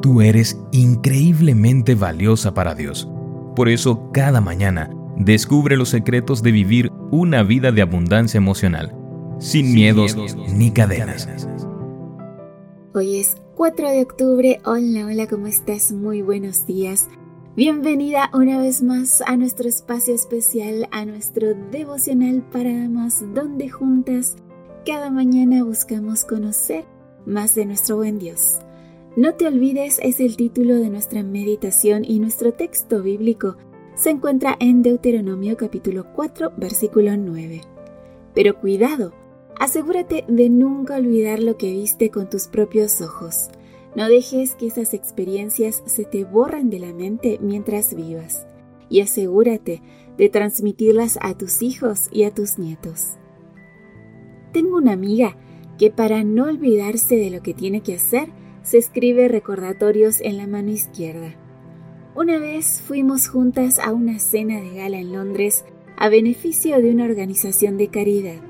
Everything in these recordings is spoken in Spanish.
Tú eres increíblemente valiosa para Dios. Por eso, cada mañana, descubre los secretos de vivir una vida de abundancia emocional, sin, miedos, ni cadenas. Hoy es 4 de octubre. Hola, hola, ¿cómo estás? Muy buenos días. Bienvenida una vez más a nuestro espacio especial, a nuestro devocional para damas, donde juntas cada mañana buscamos conocer más de nuestro buen Dios. No te olvides es el título de nuestra meditación y nuestro texto bíblico se encuentra en Deuteronomio capítulo 4 versículo 9. Pero cuidado, asegúrate de nunca olvidar lo que viste con tus propios ojos. No dejes que esas experiencias se te borren de la mente mientras vivas y asegúrate de transmitirlas a tus hijos y a tus nietos. Tengo una amiga que para no olvidarse de lo que tiene que hacer, se escribe recordatorios en la mano izquierda. Una vez fuimos juntas a una cena de gala en Londres a beneficio de una organización de caridad.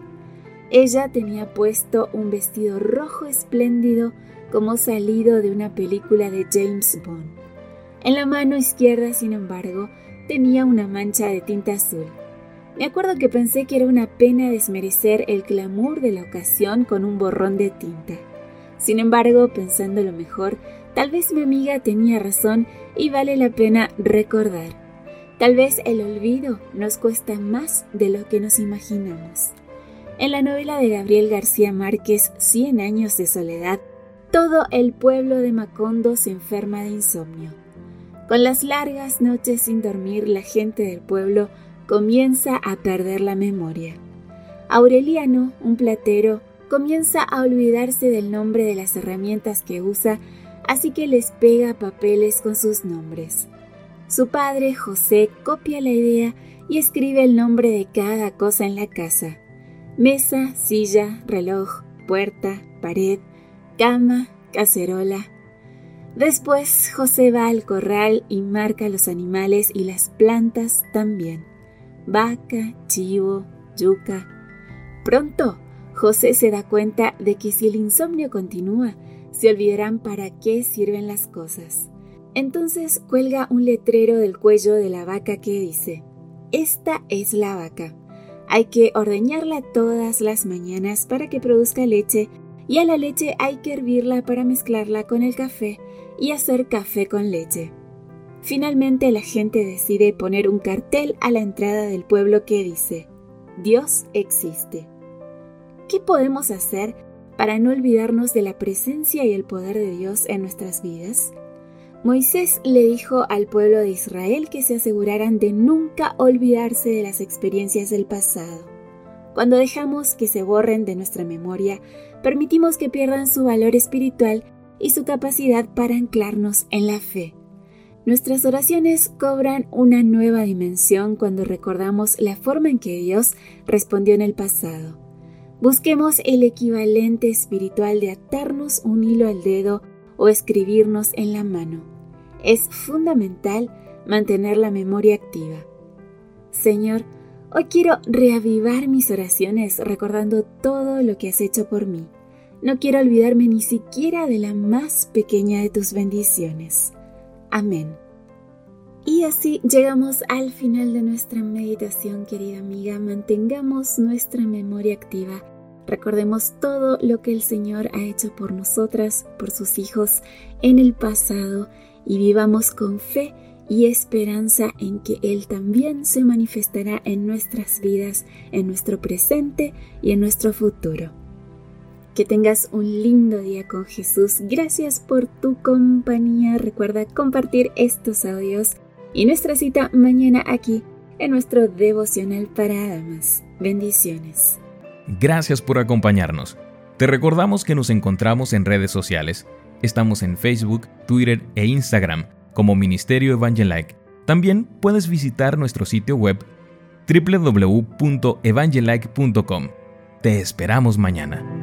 Ella tenía puesto un vestido rojo espléndido como salido de una película de James Bond. En la mano izquierda, sin embargo, tenía una mancha de tinta azul. Me acuerdo que pensé que era una pena desmerecer el glamour de la ocasión con un borrón de tinta. Sin embargo, pensando lo mejor, tal vez mi amiga tenía razón y vale la pena recordar. Tal vez el olvido nos cuesta más de lo que nos imaginamos. En la novela de Gabriel García Márquez, Cien años de soledad, todo el pueblo de Macondo se enferma de insomnio. Con las largas noches sin dormir, la gente del pueblo comienza a perder la memoria. Aureliano, un platero, comienza a olvidarse del nombre de las herramientas que usa, así que les pega papeles con sus nombres. Su padre, José, copia la idea y escribe el nombre de cada cosa en la casa. Mesa, silla, reloj, puerta, pared, cama, cacerola. Después José va al corral y marca los animales y las plantas también vaca, chivo, yuca. Pronto, José se da cuenta de que si el insomnio continúa, se olvidarán para qué sirven las cosas. Entonces cuelga un letrero del cuello de la vaca que dice, Esta es la vaca. Hay que ordeñarla todas las mañanas para que produzca leche y a la leche hay que hervirla para mezclarla con el café y hacer café con leche. Finalmente la gente decide poner un cartel a la entrada del pueblo que dice, Dios existe. ¿Qué podemos hacer para no olvidarnos de la presencia y el poder de Dios en nuestras vidas? Moisés le dijo al pueblo de Israel que se aseguraran de nunca olvidarse de las experiencias del pasado. Cuando dejamos que se borren de nuestra memoria, permitimos que pierdan su valor espiritual y su capacidad para anclarnos en la fe. Nuestras oraciones cobran una nueva dimensión cuando recordamos la forma en que Dios respondió en el pasado. Busquemos el equivalente espiritual de atarnos un hilo al dedo o escribirnos en la mano. Es fundamental mantener la memoria activa. Señor, hoy quiero reavivar mis oraciones recordando todo lo que has hecho por mí. No quiero olvidarme ni siquiera de la más pequeña de tus bendiciones. Amén. Y así llegamos al final de nuestra meditación, querida amiga. Mantengamos nuestra memoria activa. Recordemos todo lo que el Señor ha hecho por nosotras, por sus hijos en el pasado y vivamos con fe y esperanza en que Él también se manifestará en nuestras vidas, en nuestro presente y en nuestro futuro. Que tengas un lindo día con Jesús. Gracias por tu compañía. Recuerda compartir estos audios y nuestra cita mañana aquí en nuestro devocional para damas. Bendiciones. Gracias por acompañarnos. Te recordamos que nos encontramos en redes sociales. Estamos en Facebook, Twitter e Instagram como Ministerio Evangelike. También puedes visitar nuestro sitio web www.evangelike.com. Te esperamos mañana.